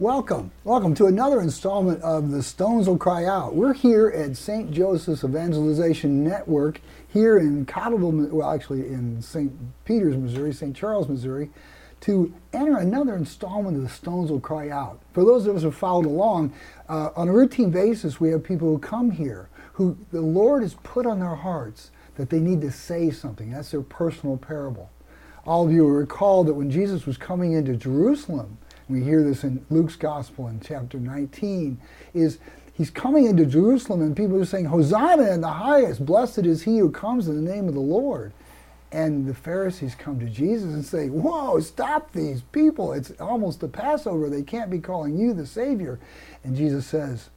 Welcome. Welcome to another installment of The Stones Will Cry Out. We're here at St. Joseph's Evangelization Network here in Cottleville, well, actually in St. Peters, Missouri, St. Charles, Missouri, to enter another installment of The Stones Will Cry Out. For those of us who followed along, uh, on a routine basis, we have people who come here who the Lord has put on their hearts that they need to say something. That's their personal parable. All of you will recall that when Jesus was coming into Jerusalem, we hear this in Luke's gospel in chapter 19, is he's coming into Jerusalem and people are saying, Hosanna in the highest, blessed is he who comes in the name of the Lord. And the Pharisees come to Jesus and say, Whoa, stop these people. It's almost the Passover. They can't be calling you the Savior. And Jesus says,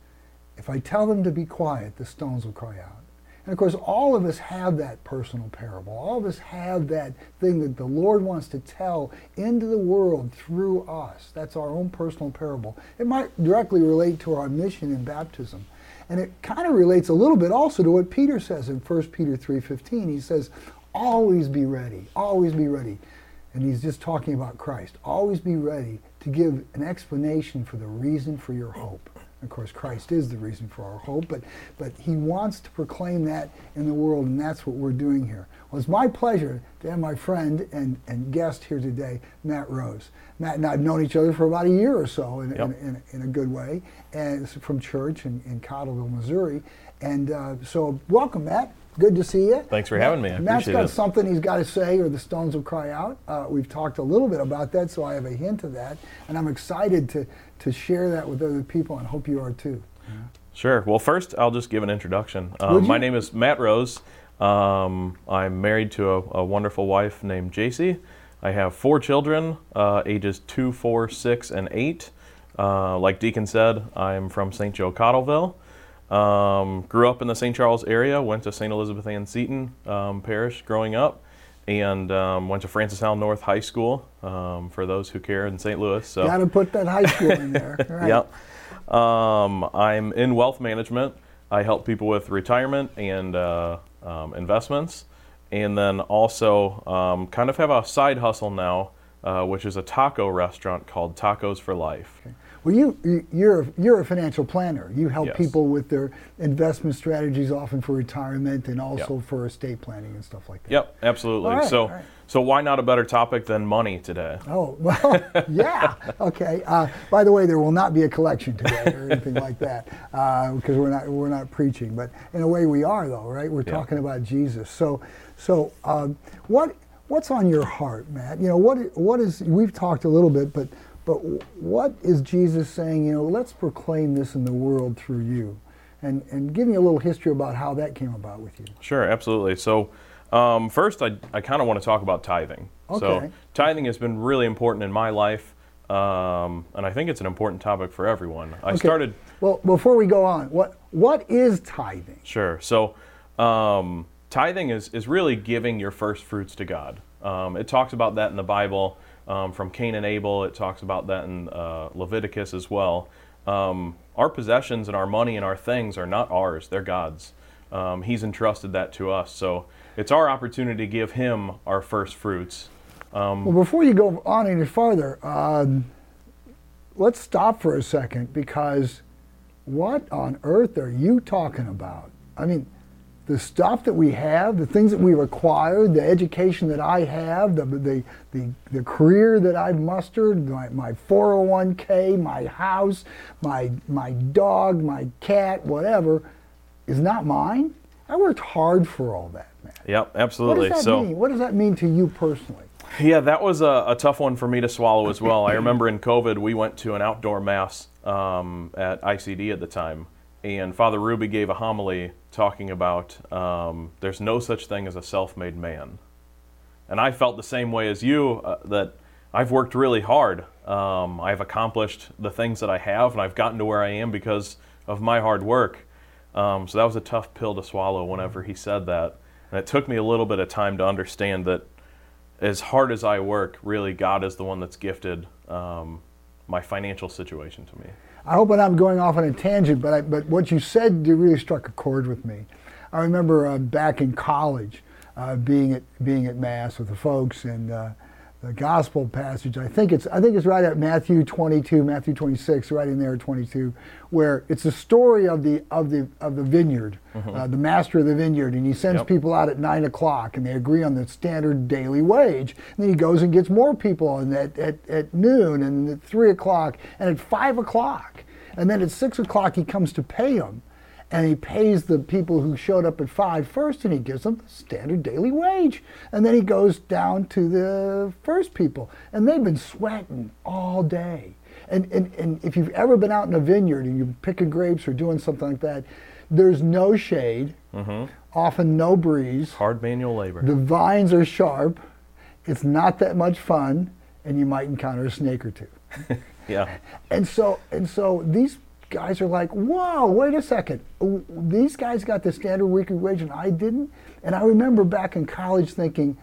If I tell them to be quiet, the stones will cry out. And of course, all of us have that personal parable. All of us have that thing that the Lord wants to tell into the world through us. That's our own personal parable. It might directly relate to our mission in baptism. And it kind of relates a little bit also to what Peter says in 1 Peter 3:15. He says, "Always be ready. Always be ready." And he's just talking about Christ. Always be ready to give an explanation for the reason for your hope. Of course, Christ is the reason for our hope, but, but he wants to proclaim that in the world, and that's what we're doing here. Well, it's my pleasure to have my friend and, and guest here today, Matt Rose. Matt and I have known each other for about a year or so in, yep. in, in, in, a good way, and from church in, in Cottleville, Missouri. And uh, so, welcome, Matt. Good to see you. Thanks for having me. I Matt's got it. something he's got to say, or the Stones will cry out. Uh, we've talked a little bit about that, so I have a hint of that, and I'm excited to to share that with other people, and hope you are too. Yeah. Sure. Well, first I'll just give an introduction. Um, my name is Matt Rose. Um, I'm married to a, a, wonderful wife named JC. I have four children, uh, ages two, four, six, and eight. Uh, like Deacon said, I'm from St. Joe Cottleville. Um, grew up in the St. Charles area, went to St. Elizabeth Ann Seton um, Parish growing up, and um, went to Francis Howell North High School um, for those who care in St. Louis. So got to put that high school in there. Right. yep. Um, I'm in wealth management. I help people with retirement and uh, um, investments, and then also kind of have a side hustle now, uh, which is a taco restaurant called Tacos for Life. Okay. Well, you you're you're a financial planner. You help yes. people with their investment strategies, often for retirement and also yep. for estate planning and stuff like that. Yep, absolutely. Right, so right. so why not a better topic than money today? Oh well, yeah. Okay. Uh, by the way, there will not be a collection today or anything like that because uh, we're not we're not preaching. But in a way, we are though, right? We're yeah. talking about Jesus. So so um, what what's on your heart, Matt? You know what what is we've talked a little bit, but but what is Jesus saying? You know, let's proclaim this in the world through you. And, and give me a little history about how that came about with you. Sure, absolutely. So, um, first, I, I kind of want to talk about tithing. Okay. So, tithing has been really important in my life, um, and I think it's an important topic for everyone. I okay. started. Well, before we go on, what what is tithing? Sure. So, um, tithing is is really giving your first fruits to God. Um, it talks about that in the Bible um, from Cain and Abel. It talks about that in uh, Leviticus as well. Um, our possessions and our money and our things are not ours, they're God's. Um, he's entrusted that to us. So it's our opportunity to give Him our first fruits. Um, well, before you go on any farther, uh, let's stop for a second because what on earth are you talking about? I mean, the stuff that we have, the things that we've acquired, the education that I have, the, the, the, the career that I've mustered, my, my 401k, my house, my, my dog, my cat, whatever, is not mine. I worked hard for all that, man. Yep, absolutely. What does that so, mean? What does that mean to you personally? Yeah, that was a, a tough one for me to swallow as well. I remember in COVID, we went to an outdoor mass um, at ICD at the time, and Father Ruby gave a homily talking about um, there's no such thing as a self made man. And I felt the same way as you uh, that I've worked really hard. Um, I've accomplished the things that I have, and I've gotten to where I am because of my hard work. Um, so that was a tough pill to swallow whenever he said that. And it took me a little bit of time to understand that as hard as I work, really God is the one that's gifted um, my financial situation to me. I hope I'm going off on a tangent, but I, but what you said really struck a chord with me. I remember uh, back in college, uh, being at being at mass with the folks, and uh, the gospel passage. I think it's I think it's right at Matthew 22, Matthew 26, right in there 22, where it's the story of the of the of the vineyard, uh, the master of the vineyard, and he sends Yep. people out at nine o'clock, and they agree on the standard daily wage. And then he goes and gets more people, and at, at, at noon, and at three o'clock, and at five o'clock, and then at six o'clock he comes to pay them and he pays the people who showed up at five first and he gives them the standard daily wage. And then he goes down to the first people. And they've been sweating all day. And, and, and if you've ever been out in a vineyard and you're picking grapes or doing something like that there's no shade mm-hmm. often no breeze. Hard manual labor. the vines are sharp. It's not that much fun and you might encounter a snake or two. Yeah. and so and so these guys are like, whoa, wait a second. These guys got the standard weekly wage and I didn't. And I remember back in college thinking,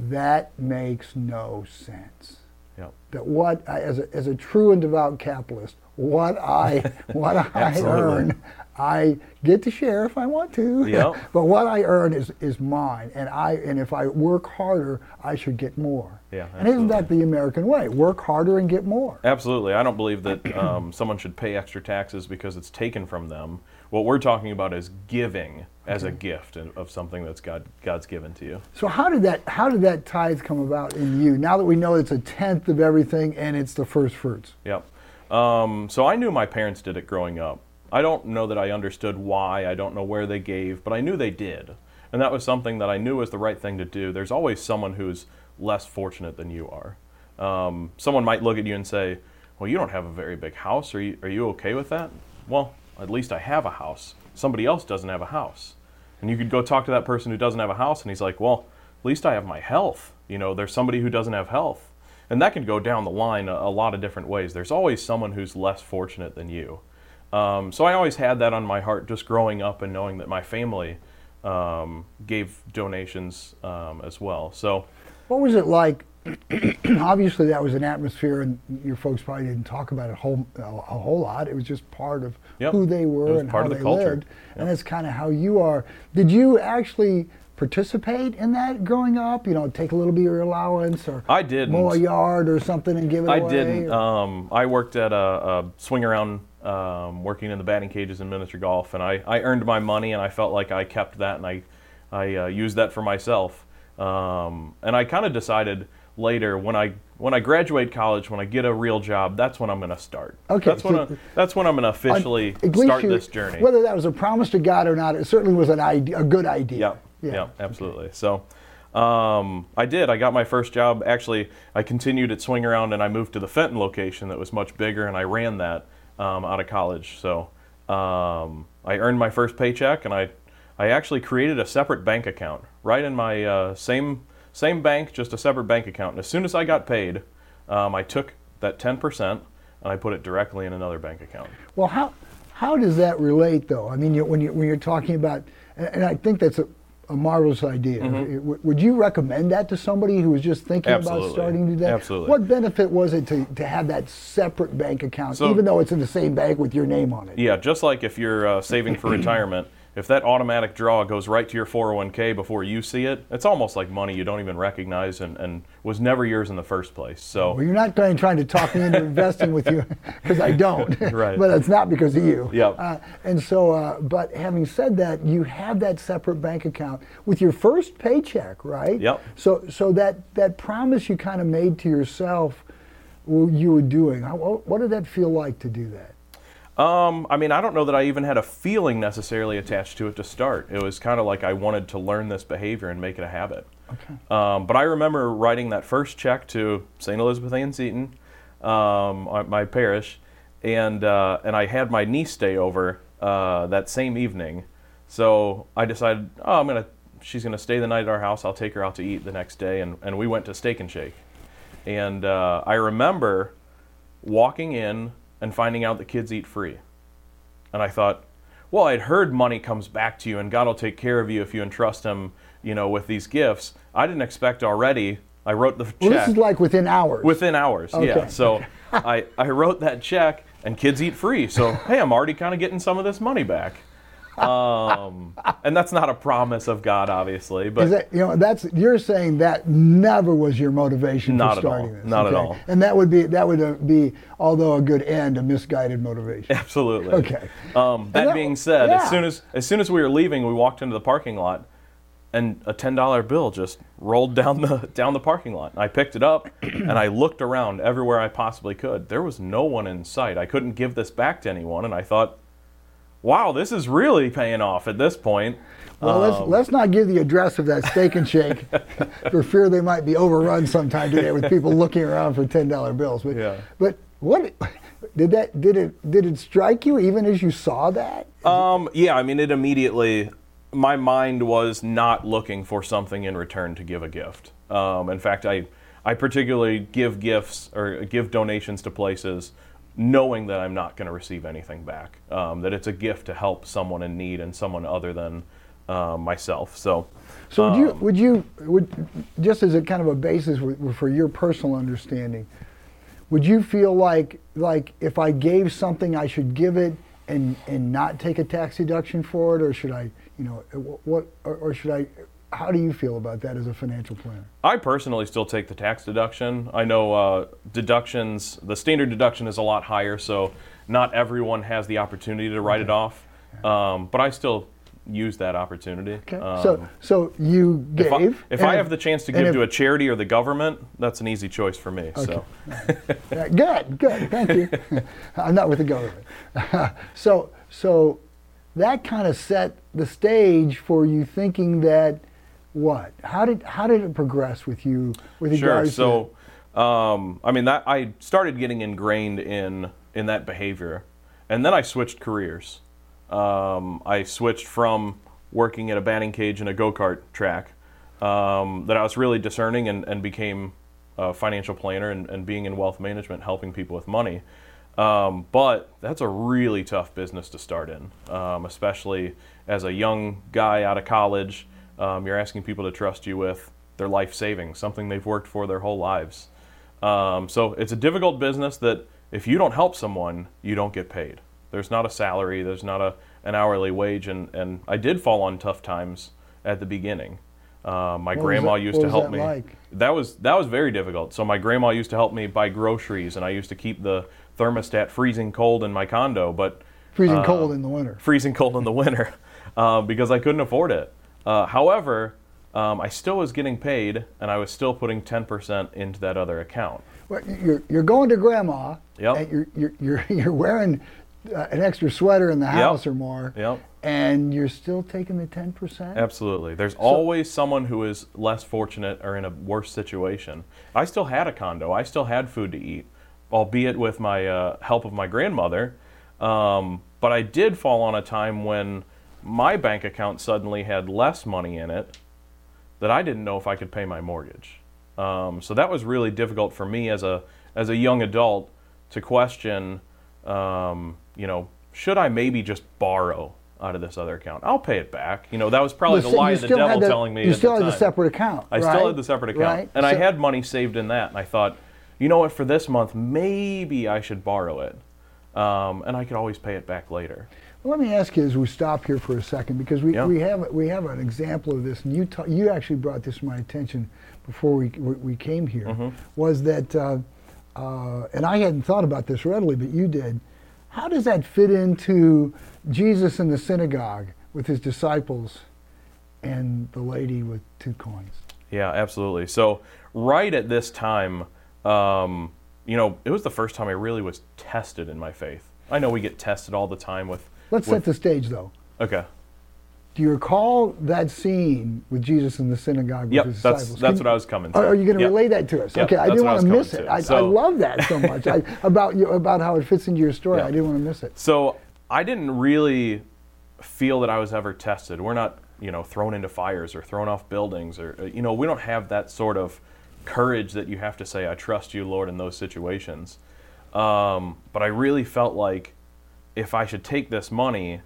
that makes no sense. Yep. That what as a, as a true and devout capitalist, what I what I earn, I get to share if I want to. Yep. but what I earn is is mine, and I and if I work harder, I should get more. Yeah, And isn't that the American way? Work harder and get more. Absolutely. I don't believe that um, someone should pay extra taxes because it's taken from them. What we're talking about is giving as a gift of of something that's God God's given to you. So how did that how did that tithe come about in you? Now that we know it's a tenth of everything and it's the first fruits. Yep. Um, so I knew my parents did it growing up. I don't know that I understood why. I don't know where they gave, but I knew they did. And that was something that I knew was the right thing to do. There's always someone who's less fortunate than you are. Um, someone might look at you and say, Well, you don't have a very big house. Are you, are you okay with that? Well, at least I have a house. Somebody else doesn't have a house. And you could go talk to that person who doesn't have a house, and he's like, Well, at least I have my health. You know, there's somebody who doesn't have health. And that can go down the line a, a lot of different ways. There's always someone who's less fortunate than you. Um, so I always had that on my heart just growing up and knowing that my family um, gave donations um, as well. So, What was it like? Obviously, that was an atmosphere, and your folks probably didn't talk about it a whole, a whole lot. It was just part of Yep. who they were and how the they culture. lived, and that's kind of how you are. Did you actually participate in that growing up? You know, take a little bit of your allowance, or I didn't. mow a yard or something and give it I away. I didn't. Um, I worked at a, a swing around, um, working in the batting cages in miniature golf, and I, I earned my money, and I felt like I kept that, and I, I uh, used that for myself. Um, and I kind of decided later when I when I graduate college, when I get a real job, that's when I'm going to start. Okay, That's when I, that's when I'm going to officially start you- this journey. Whether that was a promise to God or not, it certainly was an idea, a good idea. Yeah, Yeah. yeah, absolutely. So um, I did. I got my first job. Actually, I continued at Swing Around and I moved to the Fenton location that was much bigger, and I ran that um, out of college. So um, I earned my first paycheck, and I I actually created a separate bank account right in my uh, same same bank, just a separate bank account. And as soon as I got paid, um, I took that ten percent and I put it directly in another bank account. Well, how how does that relate, though? I mean, you, when you when you're talking about, and I think that's a, a marvelous idea. Mm-hmm. W- Would you recommend that to somebody who was just thinking about starting to do that? Absolutely. What benefit was it to, to have that separate bank account, So- even though it's in the same bank with your name on it? Yeah, just like if you're uh, saving for retirement, if that automatic draw goes right to your 401k before you see it, it's almost like money you don't even recognize and, and was never yours in the first place. So, Well, you're not going trying to talk me into investing with you because I don't. Right. but it's not because of you. Yep. Uh, and so, uh, but having said that, you have that separate bank account with your first paycheck, right? Yep. So, so that that promise you kind of made to yourself, well, you were doing. How, what did that feel like to do that? Um, I mean, I don't know that I even had a feeling necessarily attached to it to start. It was kind of like I wanted to learn this behavior and make it a habit. Okay. Um, but I remember writing that first check to St. Elizabeth Ann Seton, um, uh, my parish, and uh, and I had my niece stay over uh, that same evening. So I decided, oh, I'm gonna, she's gonna stay the night at our house. I'll take her out to eat the next day, and, and we went to Steak and Shake. And uh, I remember walking in and finding out the kids eat free. And I thought, well, I'd heard money comes back to you and God will take care of you if you entrust him, you know, with these gifts. I didn't expect already. I wrote the Well, check this is like within hours. within hours. Okay. Yeah. So I, I wrote that check and kids eat free. So hey, I'm already kind of getting some of this money back. Um, and that's not a promise of God, obviously. But that you know that's you're saying that never was your motivation for at all. starting this. Not at all. And that would be that would uh, be although a good end, a misguided motivation. Absolutely. Okay. Um, that, that- being said, yeah. as soon as as soon as we were leaving, we walked into the parking lot, and a ten dollar bill just rolled down the down the parking lot. I picked it up, and I looked around everywhere I possibly could. There was no one in sight. I couldn't give this back to anyone, and I thought, "Wow, this is really paying off at this point." Well, let's Um, let's not give the address of that steak and shake for fear they might be overrun sometime today with people looking around for ten dollar bills. But Yeah. but what did that did it did it strike you even as you saw that? Um, yeah, I mean, it immediately, my mind was not looking for something in return to give a gift. Um, in fact, I, I particularly give gifts or give donations to places knowing that I'm not going to receive anything back. Um, that it's a gift to help someone in need and someone other than uh, myself. So, So would you Um, would you would just as a kind of a basis for, for your personal understanding, would you feel like like if I gave something I should give it and and not take a tax deduction for it, or should I you know what or, or should I? How do you feel about that as a financial planner? I personally still take the tax deduction. I know uh, deductions, the standard deduction is a lot higher, so not everyone has the opportunity to write it off. Um, but I still use that opportunity. Okay. Um, so so you if I, gave. if I have the chance to give if- to a charity or the government, that's an easy choice for me. So good, good, thank you. I'm not with the government. so, so that kind of set the stage for you thinking that what? How did how did it progress with you with sure. regards So, um, I mean, that I started getting ingrained in in that behavior, and then I switched careers. Um, I switched from working at a batting cage and a go kart track um, that I was really discerning and, and became a financial planner and, and being in wealth management, helping people with money. Um, but that's a really tough business to start in, um, especially as a young guy out of college. Um, you're asking people to trust you with their life savings, something they've worked for their whole lives. Um, so it's a difficult business that if you don't help someone, you don't get paid. There's not a salary, there's not a, an hourly wage, and, and I did fall on tough times at the beginning. Uh, my was grandma that- used what to help that me. like? That was that was very difficult. So my grandma used to help me buy groceries, and I used to keep the thermostat freezing cold in my condo, but freezing uh, cold in the winter? freezing cold in the winter uh, because I couldn't afford it. Uh, however, um, I still was getting paid, and I was still putting 10% into that other account. Well, you're you're going to grandma. Yep. And you're you're you're, you're wearing uh, an extra sweater in the house or more. Yep. And you're still taking the ten percent. Absolutely. There's always someone who is less fortunate or in a worse situation. I still had a condo. I still had food to eat, albeit with my uh, help of my grandmother. Um, but I did fall on a time when my bank account suddenly had less money in it that I didn't know if I could pay my mortgage. Um, so that was really difficult for me as a as a young adult to question, um, you know, should I maybe just borrow out of this other account? I'll pay it back. You know, that was probably the lie of the devil telling me. You still the had the separate account. I right? still had the separate account, Right. and I had money saved in that. And I thought, you know what, for this month, maybe I should borrow it, um, and I could always pay it back later. Let me ask you as we stop here for a second because we, Yeah. we have we have an example of this, and you ta- you actually brought this to my attention before we we came here. Mm-hmm. Was that uh, uh, and I hadn't thought about this readily, but you did. How does that fit into Jesus in the synagogue with his disciples and the lady with two coins? Yeah, absolutely. So right at this time, um, you know, it was the first time I really was tested in my faith. I know we get tested all the time with. Let's set the stage though. okay. Do you recall that scene with Jesus in the synagogue Yep, with his that's disciples? that's Can- what I was coming to. Are, you going to Yep. relay that to us? Yep, okay, I didn't want to miss it. I, I love that so much. I, about you, about how it fits into your story. Yeah. I didn't want to miss it. So I didn't really feel that I was ever tested. We're not, you know, thrown into fires or thrown off buildings, or uh, you know, we don't have that sort of courage that you have to say, "I trust you, Lord," in those situations. Um, but I really felt like if I should take this money,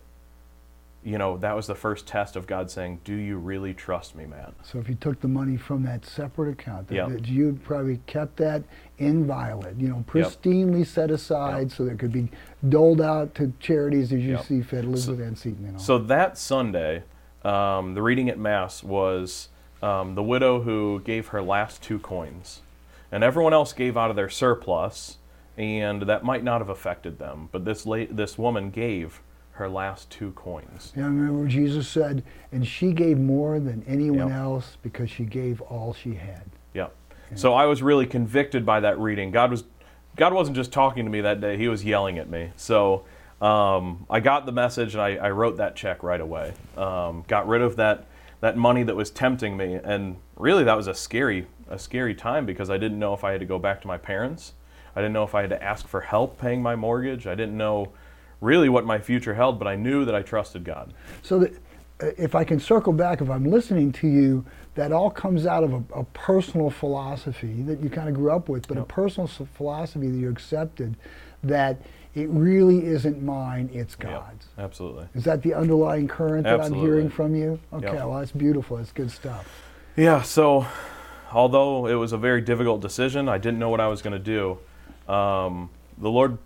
you know, that was the first test of God saying, "Do you really trust me, man?" So if you took the money from that separate account, that, Yeah. that you probably kept that inviolate, you know, pristinely set aside so that it could be doled out to charities as you Yep. see fit. Elizabeth Ann Seton and all. So that Sunday, um, the reading at Mass was um, the widow who gave her last two coins. And everyone else gave out of their surplus, and that might not have affected them. But this, la- this woman gave her last two coins. Yeah, remember Jesus said, and she gave more than anyone Yep. else because she gave all she had. Yeah. So I was really convicted by that reading. God was God wasn't just talking to me that day; He was yelling at me. So um, I got the message, and I, I wrote that check right away. Um, got rid of that that money that was tempting me, and really that was a scary a scary time because I didn't know if I had to go back to my parents. I didn't know if I had to ask for help paying my mortgage. I didn't know really what my future held, but I knew that I trusted God. So that, uh, if I can circle back, if I'm listening to you, that all comes out of a, a personal philosophy that you kind of grew up with, but a personal philosophy that you accepted that it really isn't mine, it's God's. absolutely. Is that the underlying current that I'm hearing from you? Okay, Yep. well, that's beautiful. That's good stuff. Yeah, so although it was a very difficult decision, I didn't know what I was going to do. Um, the Lord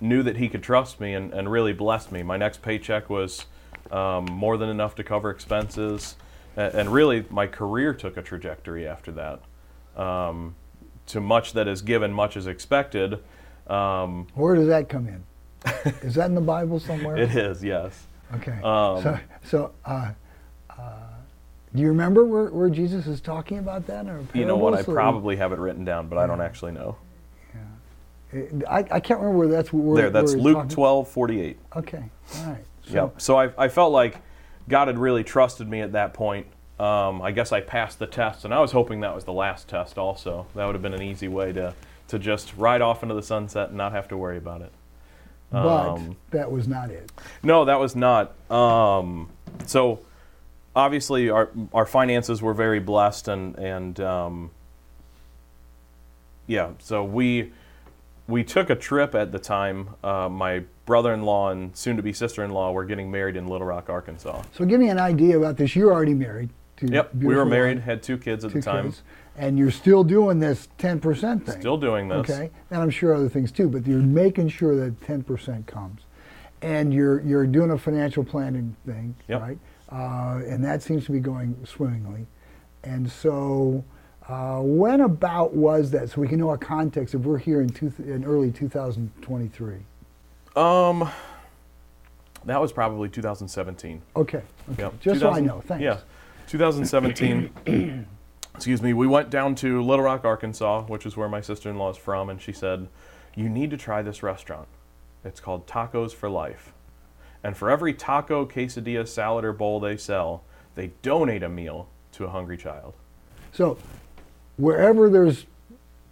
knew that He could trust me and, and really blessed me. My next paycheck was um, more than enough to cover expenses. And, and really, my career took a trajectory after that. Um, to much that is given, much is expected. Um, Where does that come in? Is that in the Bible somewhere? it is, yes. Okay. Um, so, so uh, uh, do you remember where, where Jesus is talking about that? Or You know what? I or- probably have it written down, but I don't actually know. I, I can't remember where that's where. There, that's where Luke talking- twelve forty eight. Okay. All right. So, Yep. So I, I felt like God had really trusted me at that point. Um, I guess I passed the test, and I was hoping that was the last test. Also, that would have been an easy way to to just ride off into the sunset and not have to worry about it. But Um, that was not it. No, that was not. Um, so obviously, our our finances were very blessed, and and um, yeah. So we we took a trip at the time. Uh, my brother-in-law and soon-to-be sister-in-law were getting married in Little Rock, Arkansas. So give me an idea about this. You're already married. To Yep, we were married, had two kids at two the time. kids, and you're still doing this 10% thing. Still doing this. Okay, and I'm sure other things too, but you're making sure that 10% comes, and you're you're doing a financial planning thing, Yep. right? Uh, and that seems to be going swimmingly. And so, uh, when about was that? So we can know our context if we're here in, two, in early 2023. Um, that was probably 2017. Okay, okay. Yep. just so I know. Thanks. Yeah, 2017. excuse me. We went down to Little Rock, Arkansas, which is where my sister-in-law is from, and she said, "You need to try this restaurant. It's called Tacos for Life, and for every taco, quesadilla, salad, or bowl they sell, they donate a meal to a hungry child." So, wherever there's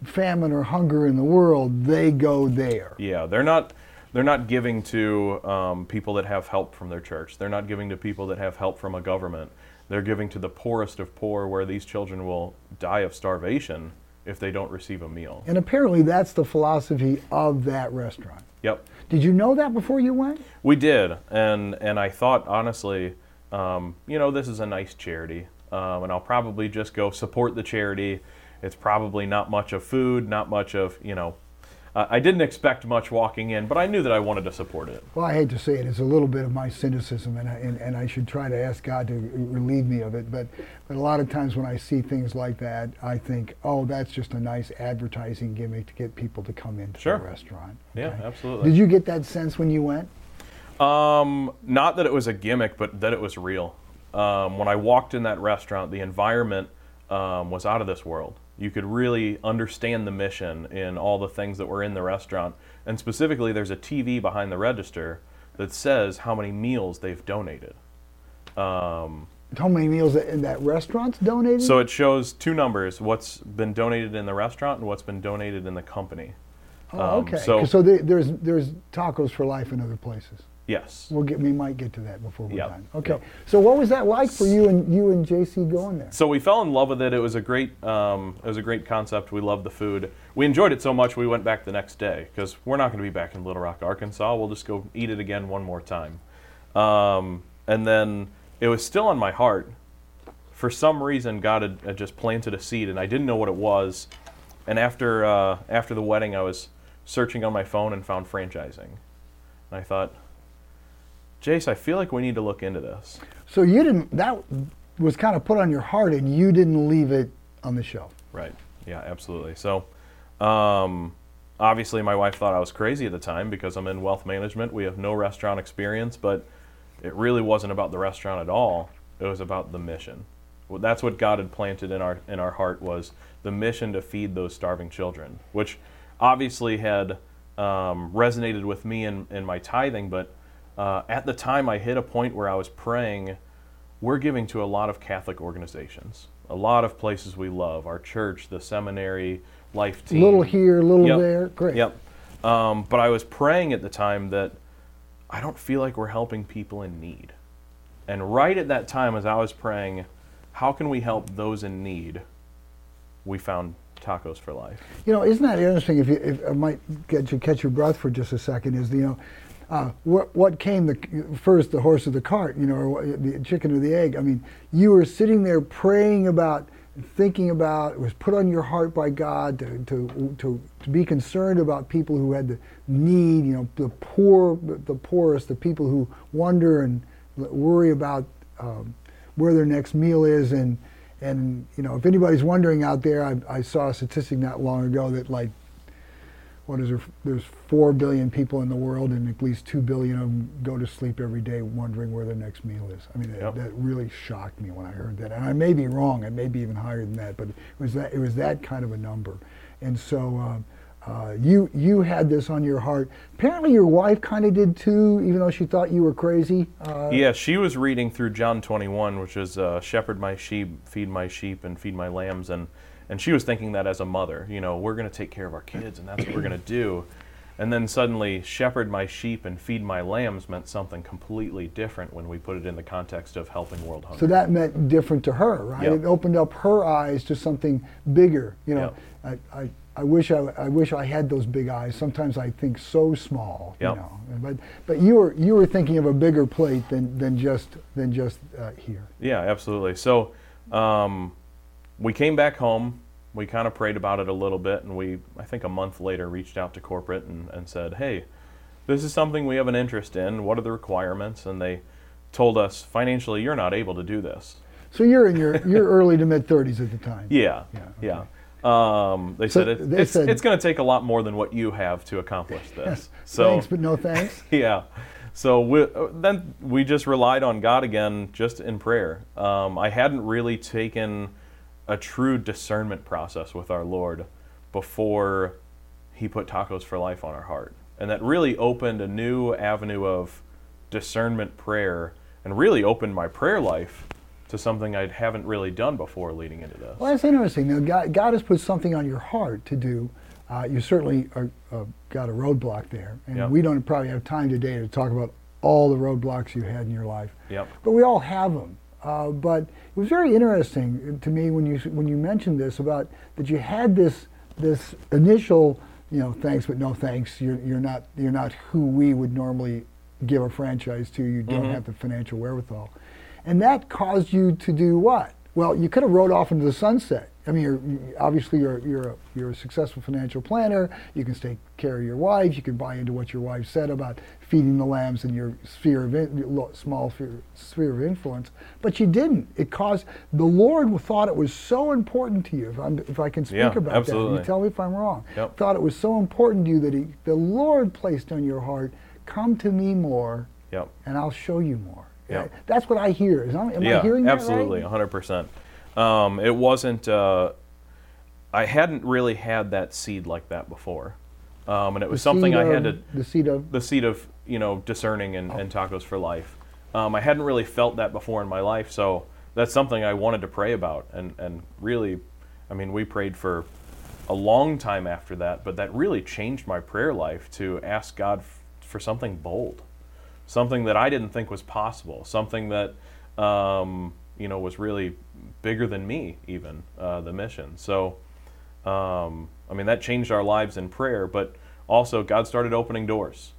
famine or hunger in the world, they go there. Yeah, they're not they're not giving to um, people that have help from their church. They're not giving to people that have help from a government. They're giving to the poorest of poor, where these children will die of starvation if they don't receive a meal. And apparently, that's the philosophy of that restaurant. Yep, Did you know that before you went? we did, and and I thought honestly, um, you know, this is a nice charity, um, and I'll probably just go support the charity. It's probably not much of food, not much of you know. Uh, I didn't expect much walking in, but I knew that I wanted to support it. Well, I hate to say it, it's a little bit of my cynicism, and I, and, and I should try to ask God to relieve me of it. But, but a lot of times when I see things like that, I think, oh, that's just a nice advertising gimmick to get people to come into Sure. the restaurant. Yeah, absolutely. Did you get that sense when you went? Um, not that it was a gimmick, but that it was real. Um, when I walked in that restaurant, the environment um, was out of this world. You could really understand the mission in all the things that were in the restaurant. And specifically, there's a TV behind the register that says how many meals they've donated. Um, How many meals that, in that restaurant's donated? so it shows two numbers what's been donated in the restaurant and what's been donated in the company. oh, um, okay. so- So, there, there's there's tacos for life in other places. Yes. We'll get we might get to that before we're Yep. done. Okay. Yep. So what was that like for you and you and JC going there? So we fell in love with it. It was a great, um, it was a great concept. We loved the food. We enjoyed it so much we went back the next day because we're not going to be back in Little Rock, Arkansas. We'll just go eat it again one more time. Um, and then it was still on my heart. For some reason, God had, had just planted a seed, and I didn't know what it was. And after uh, after the wedding, I was searching on my phone and found franchising. And I thought, Jace, I feel like we need to look into this. So you didn't. That was kind of put on your heart, and you didn't leave it on the shelf. Right. Yeah, absolutely. So, um, obviously, my wife thought I was crazy at the time because I'm in wealth management. We have no restaurant experience, but it really wasn't about the restaurant at all. It was about the mission. Well, that's what God had planted in our in our heart was the mission to feed those starving children, which obviously had um, resonated with me in, in my tithing. But uh, at the time, I hit a point where I was praying. We're giving to a lot of Catholic organizations, a lot of places we love, our church, the seminary, life team. Little here, little Yep. there. Great. Yep. Um, but I was praying at the time that I don't feel like we're helping people in need. And right at that time, as I was praying, how can we help those in need? We found Tacos for Life. You know, isn't that interesting? If, you, if I might get you catch your breath for just a second, is you know, uh, what what came the first, the horse or the cart? You know, or the chicken or the egg? I mean, you were sitting there praying about, thinking about. It was put on your heart by God to to to, to be concerned about people who had the need. You know, the poor, the poorest, the people who wonder and worry about um, where their next meal is and. And you know, if anybody's wondering out there, I, I saw a statistic not long ago that like, what is there? There's four billion people in the world, and at least two billion of them go to sleep every day wondering where their next meal is. I mean, that- Yep. that really shocked me when I heard that. And I may be wrong; it may be even higher than that, but it was that it was that kind of a number. And so. Um, uh, you you had this on your heart. Apparently, your wife kind of did too, even though she thought you were crazy. Uh, Yeah, she was reading through John 21, which is uh, shepherd my sheep, feed my sheep, and feed my lambs. And, and she was thinking that as a mother, you know, we're going to take care of our kids, and that's what we're going to do. And then suddenly, shepherd my sheep and feed my lambs meant something completely different when we put it in the context of helping world hunger. So that meant different to her, right? Yep. It opened up her eyes to something bigger. You know, I, I, I wish I, I wish I had those big eyes. Sometimes I think so small. Yep. You know, but but you were you were thinking of a bigger plate than than just than just uh, here. Yeah, absolutely. So um, we came back home. We kind of prayed about it a little bit, and we, I think a month later, reached out to corporate and, and said, hey, this is something we have an interest in. What are the requirements? And they told us, financially, you're not able to do this. So you're in your you're early to mid 30s at the time. Yeah, Yeah, yeah. Um, they So said, it, they it's, said- it's going to take a lot more than what you have to accomplish this. So thanks, but no thanks. yeah. So we, then we just relied on God again, just in prayer. Um, I hadn't really taken a true discernment process with our Lord before He put Tacos for Life on our heart. And that really opened a new avenue of discernment prayer and really opened my prayer life to something I haven't really done before leading into this. Well, that's interesting. Now, God, God has put something on your heart to do. Uh, you certainly are, uh, got a roadblock there, and Yep. we don't probably have time today to talk about all the roadblocks you had in your life. Yep. But we all have them. Uh, but it was very interesting to me when you when you mentioned this about that you had this this initial you know thanks but no thanks. You're you're not you're not who we would normally give a franchise to. You don't have the financial wherewithal. And that caused you to do what? Well you could have rode off into the sunset I mean you're obviously you're you're a, you're a successful financial planner you can take care of your wife you can buy into what your wife said about feeding the lambs in your sphere of in, small sphere, sphere of influence but you didn't it caused the Lord thought it was so important to you if, I'm, if I can speak Yeah, about that you tell me if I'm wrong Yep. thought it was so important to you that he, the Lord placed on your heart come to me more Yep. and I'll show you more Yeah. that's what I hear is am yeah, I hearing that absolutely, right? 100%. Um, it wasn't, uh, I hadn't really had that seed like that before. Um, and it was The something I had to, the seed of the seed of, you know, discerning and, and tacos for life. Um, I hadn't really felt that before in my life, so that's something I wanted to pray about. And, and really, I mean, we prayed for a long time after that, but that really changed my prayer life to ask God f- for something bold something that I didn't think was possible, something that um, you know was really bigger than me, even uh, the mission. So, um, I mean, that changed our lives in prayer, but also God started opening doors.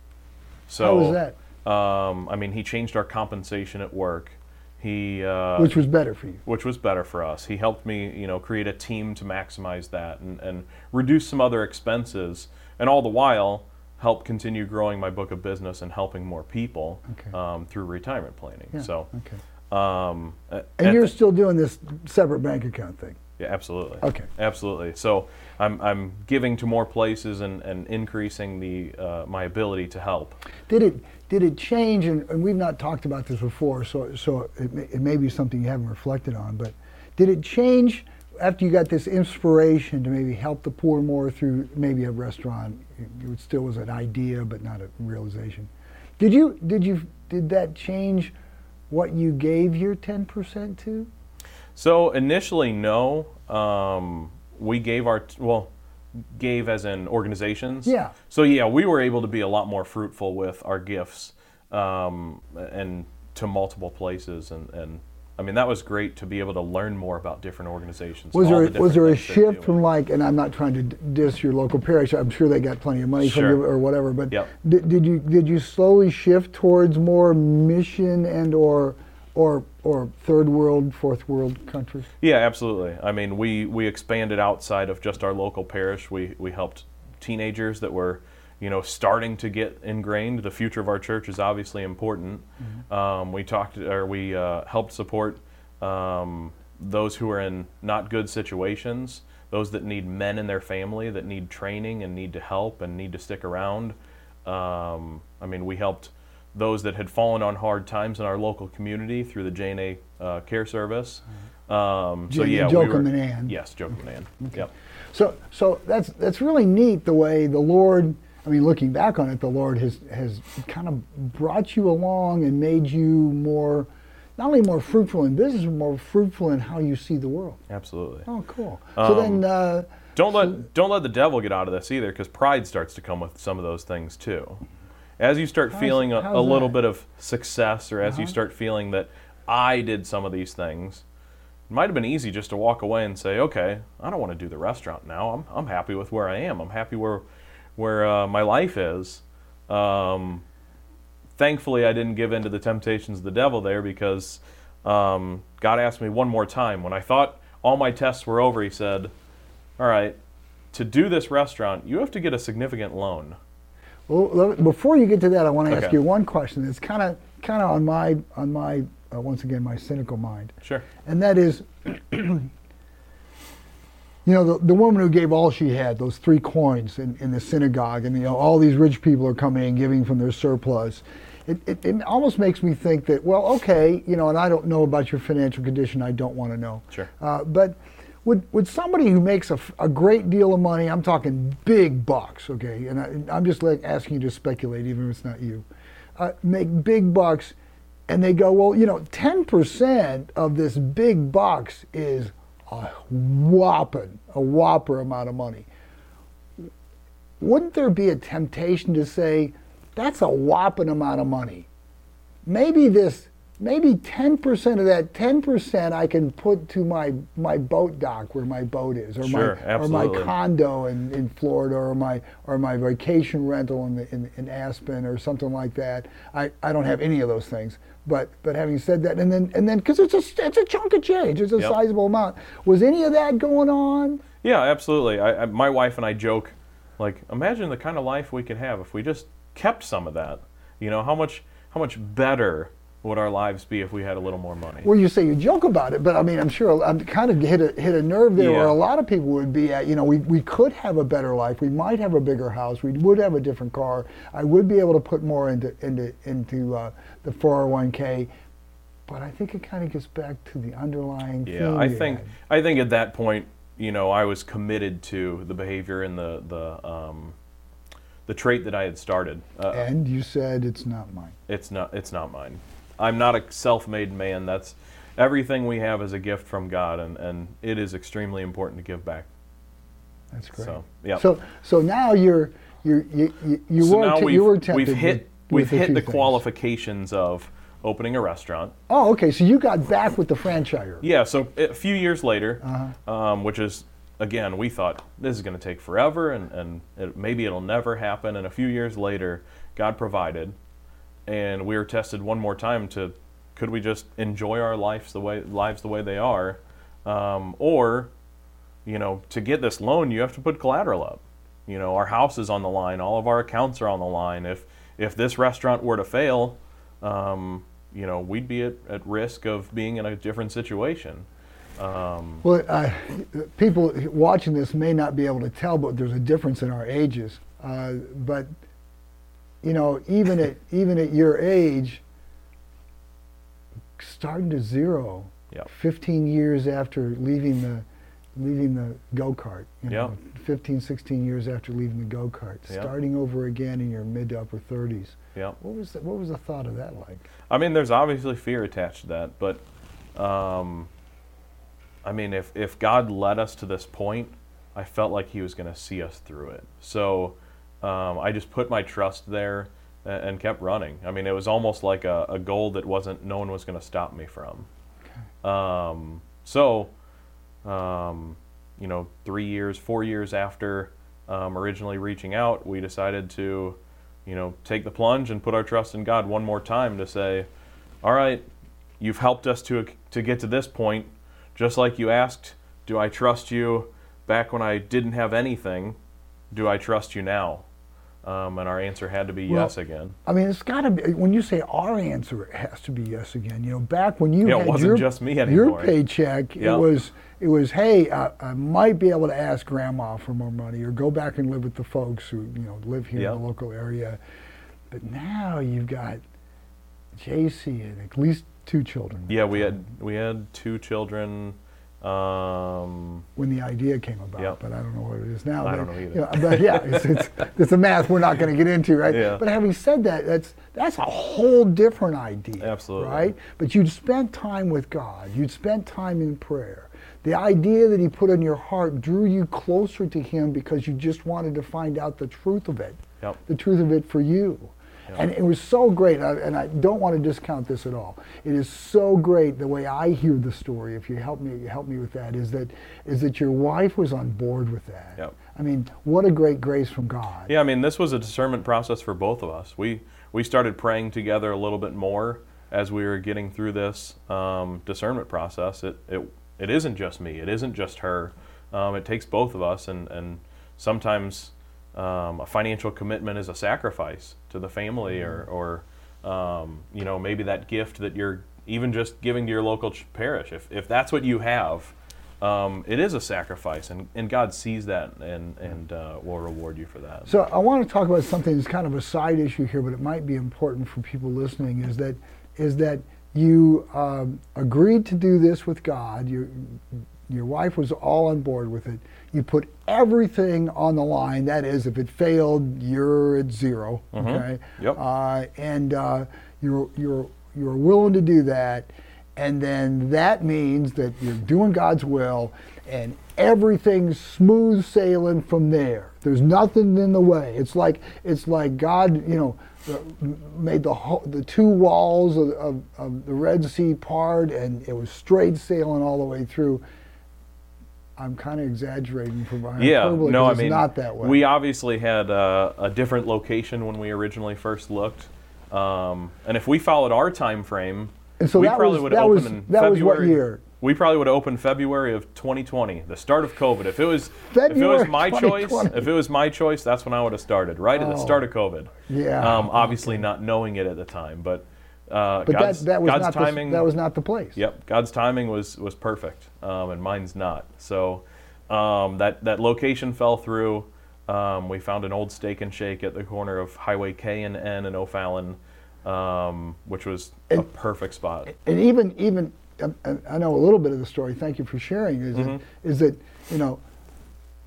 So, how was that Um, I mean, He changed our compensation at work. He uh, which was better for you which was better for us. He helped me, you know, create a team to maximize that and, and reduce some other expenses, and all the while help continue growing my book of business and helping more people Okay. um, through retirement planning. Yeah, So, okay Um, And you're the- still doing this separate bank account thing. yeah, absolutely. Okay. Absolutely. So I'm, I'm giving to more places and, and increasing the uh, my ability to help. Did it did it change? And, and we've not talked about this before, so so it may, it may be something you haven't reflected on. But did it change after you got this inspiration to maybe help the poor more through maybe a restaurant? It, it still was an idea, but not a realization. Did you did you did that change what you gave your ten percent to? So initially, no. Um, we gave our well, gave as in organizations. Yeah. So yeah, we were able to be a lot more fruitful with our gifts, um, and to multiple places, and and I mean that was great to be able to learn more about different organizations. Was there the was there a different things they're shift from like, and I'm not trying to diss your local parish. I'm sure they got plenty of money Sure. from you or whatever. But Yep. did, did you did you slowly shift towards more mission and or or or third world, fourth world countries? Yeah, absolutely. I mean, we we expanded outside of just our local parish. We we helped teenagers that were, you know, starting to get ingrained. The future of our church is obviously important. Um, we talked or we uh, helped support um, those who are in not good situations, those that need men in their family that need training and need to help and need to stick around. Um, I mean, we helped those that had fallen on hard times in our local community through the JNA uh, Care Service. Um, so yeah, Joachim we were, and Ann. Yes, Joachim and Ann. Yep. So so that's that's really neat the way the Lord. I mean, looking back on it, the Lord has has kind of brought you along and made you more, not only more fruitful in business, but more fruitful in how you see the world. Absolutely. Oh, cool. So then. Uh, Don't let don't let the devil get out of this either, because pride starts to come with some of those things too. As you start How's- feeling a, a little bit of success, or as you Uh-huh. start feeling that I did some of these things, it might have been easy just to walk away and say, "Okay, I don't want to do the restaurant now. I'm I'm happy with where I am. I'm happy where where uh, my life is." Um, thankfully, I didn't give in to the temptations of the devil there because um, God asked me one more time when I thought all my tests were over. He said, "All right, to do this restaurant, you have to get a significant loan." Well, before you get to that, I want to ask you one question. It's kind of kind of on my on my uh, once again my cynical mind, Sure. and that is, you know, the, the woman who gave all she had, those three coins in, in the synagogue, and you know all these rich people are coming and giving from their surplus. It, it, it almost makes me think that well, okay, you know, and I don't know about your financial condition. I don't want to know. Sure. Uh, but would, would somebody who makes a, a great deal of money, I'm talking big bucks, okay, and I, I'm just like asking you to speculate, even if it's not you, uh, make big bucks, and they go, well, you know, 10% of this big bucks is a whopping, a whopper amount of money. Wouldn't there be a temptation to say, that's a whopping amount of money? maybe this maybe 10% of that 10% i can put to my my boat dock where my boat is or Sure, my or my condo in, in florida or my or my vacation rental in, the, in in aspen or something like that i i don't have any of those things but but having said that and then and then because it's a it's a chunk of change it's a Yep. sizable amount was any of that going on Yeah, absolutely. I, I, my wife and I joke, like, imagine the kind of life we could have if we just kept some of that. You know, how much how much better would our lives be if we had a little more money? Well, you say you joke about it, but I mean, I'm sure I'm kind of hit a hit a nerve there, where a lot of people would be at. You know, we we could have a better life. We might have a bigger house. We would have a different car. I would be able to put more into into into uh, the 401k. But I think it kind of gets back to the underlying. Yeah, I think had. I think at that point, you know, I was committed to the behavior and the the um, the trait that I had started. Uh, And you said it's not mine. it's not it's not mine. I'm not a self-made man. That's everything we have is a gift from God, and and it is extremely important to give back. That's great. So yeah. So so now you're you're you you, you So were now te- we've, you were tempted. we've hit we've hit the things. qualifications of opening a restaurant. Oh, okay. So you got back with the franchiser. Yeah, so a few years later, Uh-huh. um, which is again, we thought this is going to take forever, and and it, maybe it'll never happen. And a few years later, God provided, and we were tested one more time to could we just enjoy our lives the way lives the way they are, um, or you know, to get this loan, you have to put collateral up. You know, our house is on the line, all of our accounts are on the line. If if this restaurant were to fail, um, you know, we'd be at, at risk of being in a different situation. Um, Well, uh, people watching this may not be able to tell, but there's a difference in our ages. Uh, but you know, even at even at your age, starting to zero, Yep. 15 years after leaving the leaving the go kart, you know, Yep. 15, 16 years after leaving the go kart, Yep. starting over again in your mid to upper 30s. yeah. What was the, what was the thought of that like? I mean, there's obviously fear attached to that, but um, I mean, if if God led us to this point, I felt like He was going to see us through it. So um, I just put my trust there and, and kept running. I mean, it was almost like a, a goal that wasn't no one was going to stop me from. Um, so, um, you know, three years, four years after um, originally reaching out, we decided to, you know, take the plunge and put our trust in God one more time to say, all right, you've helped us to to get to this point, just like you asked, do I trust you back when I didn't have anything? Do I trust you now? Um, and our answer had to be Well, yes again. I mean, it's got to be when you say our answer, it has to be yes again. You know, back when you Yeah, it had wasn't your, just me your paycheck, Yeah. it was it was hey, I, I might be able to ask grandma for more money or go back and live with the folks who you know live here Yeah. in the local area. But now you've got JC and at least two children. Yeah, we had we had two children. Um, when the idea came about, Yep. but I don't know what it is now. I but, don't know either. you know, but yeah, it's, it's, it's a math we're not going to get into, right? Yeah. But having said that, that's that's a whole different idea, Absolutely. right? But you'd spent time with God, you'd spent time in prayer. The idea that He put in your heart drew you closer to Him because you just wanted to find out the truth of it, Yep. the truth of it for you. Yep. And it was so great, and I, don't want to discount this at all. It is so great the way I hear the story. If you help me, help me with that. Is that is that your wife was on board with that? Yep. I mean, what a great grace from God. Yeah, I mean, this was a discernment process for both of us. We we started praying together a little bit more as we were getting through this um, discernment process. It it it isn't just me. It isn't just her. Um, it takes both of us, and and sometimes um, a financial commitment is a sacrifice to the family, or or um, you know maybe that gift that you're even just giving to your local ch- parish. If if that's what you have. Um, it is a sacrifice, and, and God sees that and, and uh, will reward you for that. So I want to talk about something that's kind of a side issue here, but it might be important for people listening. Is that is that you um, agreed to do this with God? Your your wife was all on board with it. You put everything on the line. That is, if it failed, you're at 0 Okay. Yep. Uh, and uh, you're you're you're willing to do that, and then that means that you're doing God's will, and everything's smooth sailing from there. There's nothing in the way. It's like it's like God, you know, the- made the the two walls of, of, of the Red Sea part, and it was straight sailing all the way through. I'm kind of exaggerating for my yeah, no, I mean, not that way. we obviously had uh, a different location when we originally first looked, um, and if we followed our time frame, And so we that probably was- would have was- opened in that was what February. year? We probably would have opened February of 2020, the start of COVID. If it was, if it was my choice, if it was my choice, that's when I would have started, right at the Oh. start of COVID. Yeah, Um, obviously not knowing it at the time, but uh, but God's, that, that was God's not timing. The, that was not the place. Yep, God's timing was was perfect, um, and mine's not. So um, that that location fell through. Um, we found an old Steak and Shake at the corner of Highway K and N in O'Fallon, um, which was a perfect spot. and even even um, I know a little bit of the story. Thank you for sharing. Is Mm-hmm. that, is that you know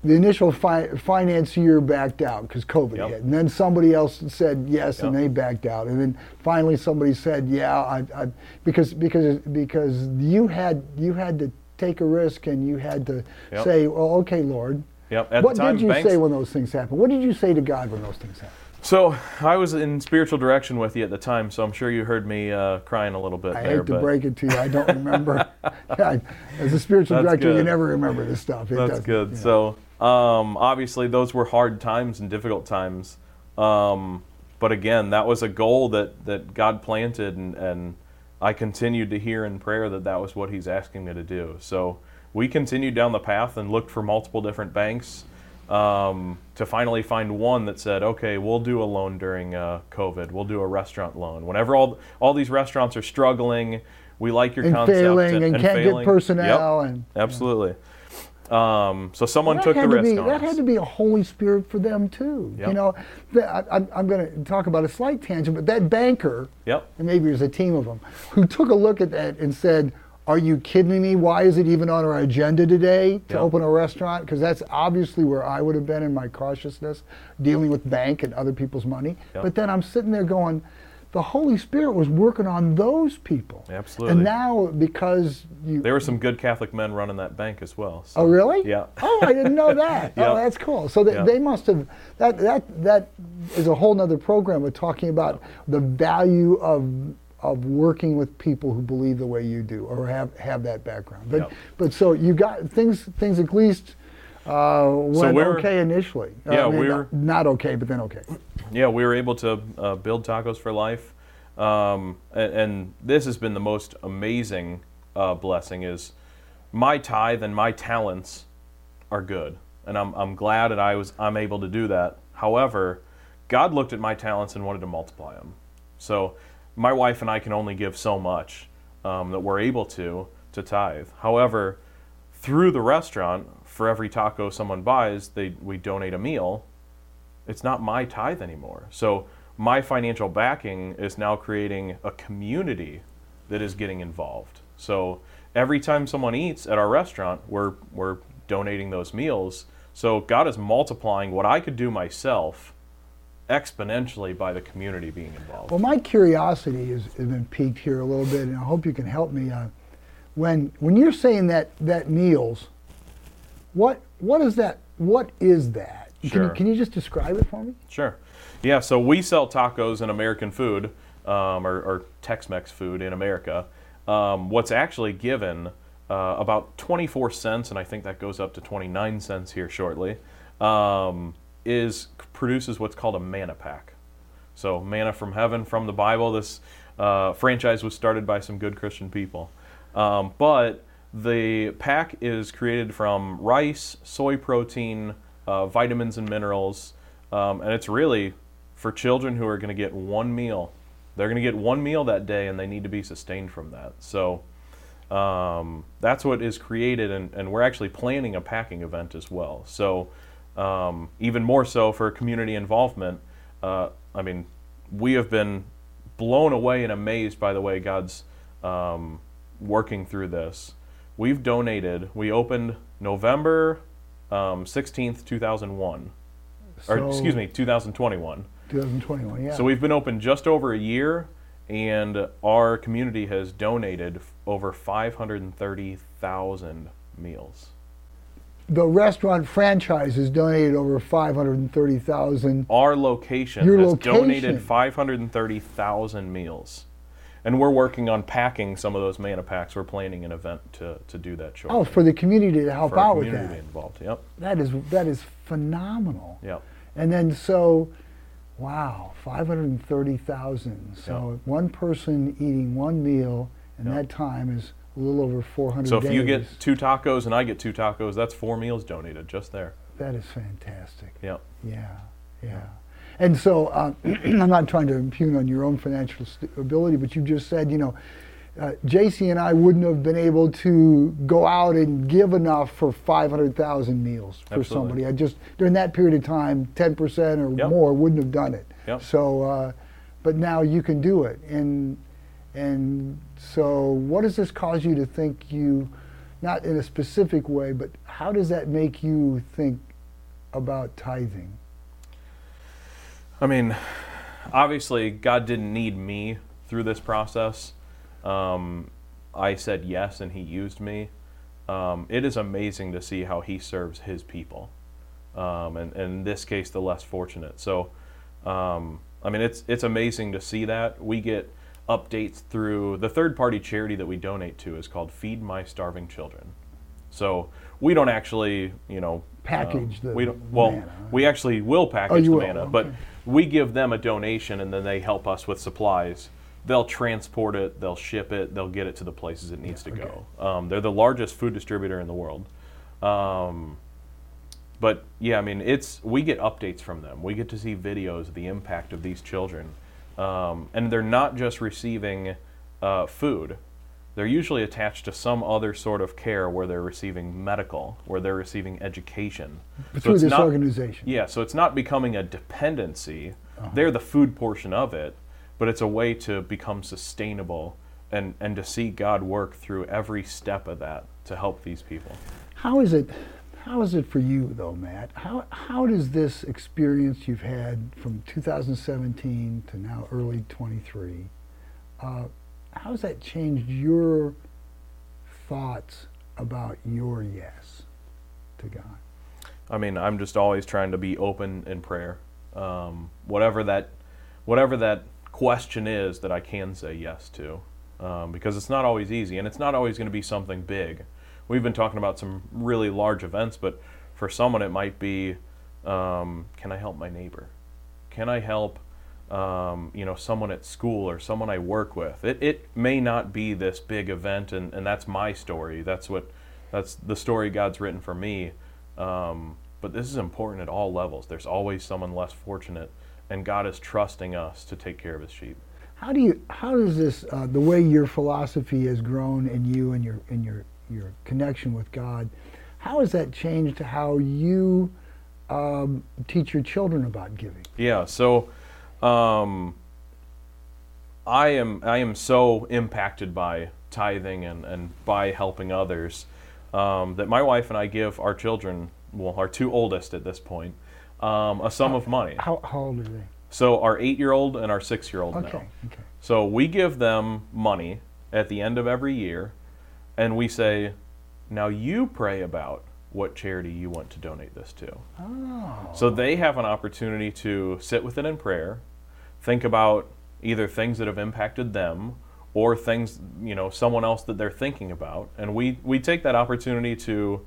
the initial fi- financier backed out because COVID Yep. hit, and then somebody else said yes, and they backed out, and then finally somebody said yeah, I, I, because because because you had you had to take a risk and you had to Yep. say, well, okay, Lord. Yep. At what the time, did you banks, say when those things happened? What did you say to God when those things happened? So I was in spiritual direction with you at the time, so I'm sure you heard me uh, crying a little bit I there. hate to but break it to you, I don't remember. Yeah, As a spiritual That's director, you never remember this stuff. It That's good. So um, obviously those were hard times and difficult times. Um, but again, that was a goal that, that God planted, and, and I continued to hear in prayer that that was what He's asking me to do. So we continued down the path and looked for multiple different banks. um, to finally find one that said, okay, we'll do a loan during uh, COVID. We'll do a restaurant loan. Whenever all all these restaurants are struggling, we like your And concept failing and can't get personnel Yep, and- absolutely. Um, so someone took the had to risk be, That us. had to be a Holy Spirit for them too. Yep. You know, the, I, I'm, I'm going to talk about a slight tangent, but that banker, Yep. and maybe there's a team of them, who took a look at that and said, "Are you kidding me? Why is it even on our agenda today to Yep. open a restaurant? Because that's obviously where I would have been in my cautiousness, dealing with bank and other people's money. But then I'm sitting there going." The Holy Spirit was working on those people. Absolutely. And now, because you, There were some good Catholic men running that bank as well. so- Oh, really? Yeah. Oh, I didn't know that. Yeah. Oh, that's cool. So they, Yeah. they must have that that that is a whole nother program of talking about the value of of working with people who believe the way you do or have have that background. But Yep. but so you got things things at least uh, went we're- okay initially. Uh, Yeah, I mean, we're- not, not okay, but then okay. yeah, we were able to uh, build Tacos for Life, um, and, and this has been the most amazing uh, blessing. Is my tithe and my talents are good, and I'm I'm glad that I was I'm able to do that. However, God looked at my talents and wanted to multiply them. So my wife and I can only give so much um, that we're able to to tithe. However, through the restaurant, for every taco someone buys, they we donate a meal it's not my tithe anymore. So my financial backing is now creating a community that is getting involved. So every time someone eats at our restaurant, we're we're donating those meals. So God is multiplying what I could do myself exponentially by the community being involved. Well, my curiosity has, been piqued here a little bit, and I hope you can help me. Uh, when when you're saying that that meals, what what is that? What is that? Can, you, can you just describe it for me? Sure. Yeah, so we sell tacos and American food, um, or, or Tex Mex food in America. Um, what's actually given uh, about 24 cents, and I think that goes up to 29 cents here shortly, um, is produces what's called a manna pack. So, manna from heaven from the Bible. This uh, franchise was started by some good Christian people. Um, but the pack is created from rice, soy protein, uh, vitamins and minerals, um, and it's really for children who are going to get one meal. They're going to get one meal that day, and they need to be sustained from that. So um, that's what is created, and, and we're actually planning a packing event as well. So um, even more so for community involvement. Uh, I mean, we have been blown away and amazed by the way God's um, working through this. We've donated. We opened November um, 16th, 2001, or excuse me, 2021. 2021. Yeah. So we've been open just over a year, and our community has donated over 530,000 meals. the restaurant franchise has donated over 530,000. Our location Your has location. donated 530,000 meals. And we're working on packing some of those manna packs. We're planning an event to, to do that shortly. Oh, for the community to help For out with community to that. involved. Yep. That is that is phenomenal. Yep. And then so, wow, 530,000. So one person eating one meal, and Yeah. that time is a little over 400 So if days. you get two tacos and I get two tacos, that's four meals donated just there. that is fantastic. Yep. Yeah, yeah. And so uh, I'm not trying to impugn on your own financial ability, but you just said, you know, uh, JC and I wouldn't have been able to go out and give enough for 500,000 meals for Absolutely. somebody. I just during that period of time, 10% or Yep. more wouldn't have done it. Yep. So, uh, but now you can do it, and and so what does this cause you to think you, not in a specific way, but how does that make you think about tithing? I mean, obviously, God didn't need me through this process. Um, I said yes, and He used me. Um, it is amazing to see how He serves His people, um, and, and in this case, the less fortunate. So, um, I mean, it's it's amazing to see that we get updates through the third-party charity that we donate to is called Feed My Starving Children. So we don't actually, you know, Package um, the we don't. Well, we actually will package Oh, the will, manna, but we give them a donation and then they help us with supplies. They'll transport it, they'll ship it, they'll get it to the places it needs to go. Um, they're the largest food distributor in the world. Um, but yeah, I mean, it's we get updates from them. We get to see videos of the impact of these children, um, and they're not just receiving uh, food. They're usually attached to some other sort of care where they're receiving medical, where they're receiving education. Through it's this not- organization. Yeah, so it's not becoming a dependency. Uh-huh. They're the food portion of it, but it's a way to become sustainable and, and to see God work through every step of that to help these people. How is it? How is it for you though, Matt? How how does this experience you've had from 2017 to now early 23? Uh, how has that changed your thoughts about your yes to God? I mean, I'm just always trying to be open in prayer. Um, whatever that, whatever that question is that I can say yes to, um, because it's not always easy, and it's not always going to be something big. We've been talking about some really large events, but for someone it might be, um, can I help my neighbor? Can I help, um, you know, someone at school or someone I work with? It it may not be this big event, and, and that's my story. That's what, that's the story God's written for me. Um, but this is important at all levels. There's always someone less fortunate, and God is trusting us to take care of His sheep. How do you? How does this? Uh, the way your philosophy has grown in you and your in your your connection with God, how has that changed how you um, teach your children about giving? Yeah. So, um, I am I am so impacted by tithing and, and by helping others um, that my wife and I give our children, well, our two oldest at this point, um, a sum of money. How, how old are they? So our eight-year-old and our six-year-old now. Okay. Okay. So we give them money at the end of every year, and we say, now you pray about what charity you want to donate this to. Oh. So they have an opportunity to sit with it in prayer, think about either things that have impacted them or things, you know, someone else that they're thinking about. And we, we take that opportunity to,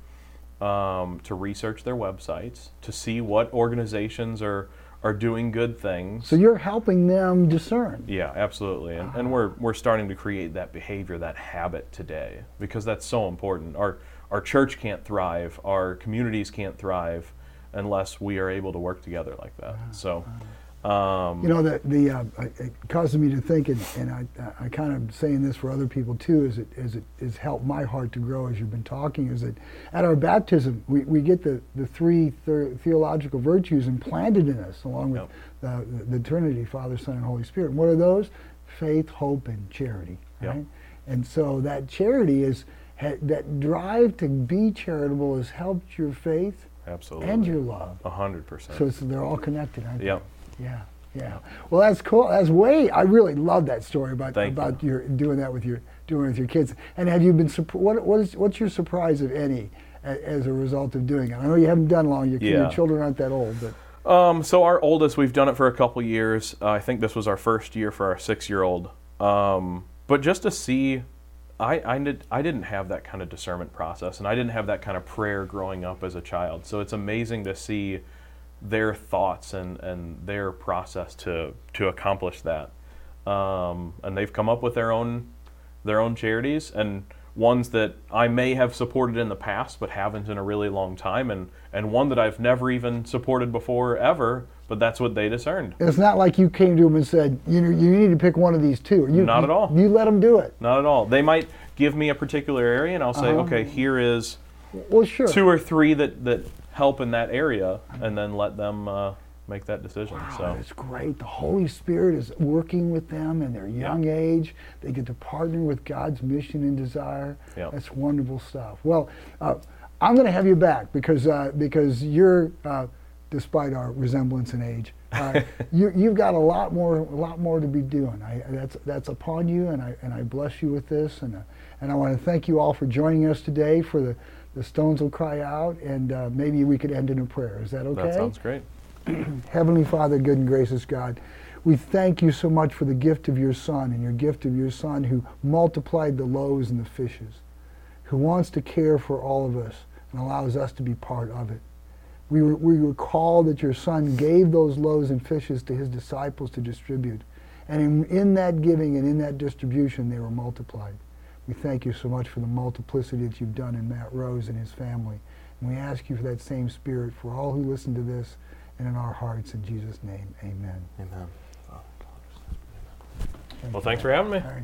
um, to research their websites, to see what organizations are, are doing good things. So you're helping them discern. Yeah, absolutely. And, and we're, we're starting to create that behavior, that habit today, because that's so important. Our, our church can't thrive, our communities can't thrive unless we are able to work together like that. So, um, You know, the, the uh, it causes me to think, and, and I, I kind of saying this for other people too, is it, is it has helped my heart to grow as you've been talking, is that at our baptism, we, we get the, the three theological virtues implanted in us, along with Yep. the, the, the Trinity, Father, Son, and Holy Spirit. And what are those? Faith, hope, and charity, Yep. And so that charity is, ha- that drive to be charitable has helped your faith absolutely. and your love. A hundred percent. So it's, they're all connected, aren't they? Yeah, yeah. Well, that's cool. That's way. I really love that story about Thank about your doing that with your doing it with your kids. And have you been what what is what's your surprise if any as a result of doing it? I know you haven't done long. Your, your children aren't that old, but Um, so our oldest, we've done it for a couple years. Uh, I think this was our first year for our six-year-old. Um, but just to see, I I, did, I didn't have that kind of discernment process, and I didn't have that kind of prayer growing up as a child. So it's amazing to see their thoughts and, and their process to to accomplish that. Um, and they've come up with their own their own charities and ones that I may have supported in the past but haven't in a really long time and, and one that I've never even supported before ever but that's what they discerned it's not like you came to them and said you know, you need to pick one of these two. You, Not at all. You let them do it. not at all they might give me a particular area and I'll say okay here is Well, sure. two or three that, that help in that area and then let them uh, make that decision Wow, so it's great. The Holy Spirit is working with them in their young age. They get to partner with God's mission and desire. Yeah. That's wonderful stuff. Well, uh, I'm going to have you back because uh, because you're, uh, despite our resemblance in age, uh, you, you've got a lot more a lot more to be doing. I, that's that's upon you, and I and I bless you with this, and uh, and I want to thank you all for joining us today for the. The stones will cry out, and uh, maybe we could end in a prayer. Is that okay? that sounds great Heavenly Father, good and gracious God, we thank you so much for the gift of your Son and your gift of your Son who multiplied the loaves and the fishes, who wants to care for all of us and allows us to be part of it. We, re- we recall that your Son gave those loaves and fishes to his disciples to distribute. And in, in that giving and in that distribution, they were multiplied. We thank you so much for the multiplicity that you've done in Matt Rose and his family. And we ask you for that same spirit for all who listen to this and in our hearts. In Jesus' name, amen. Amen. Well, thanks for having me. All right.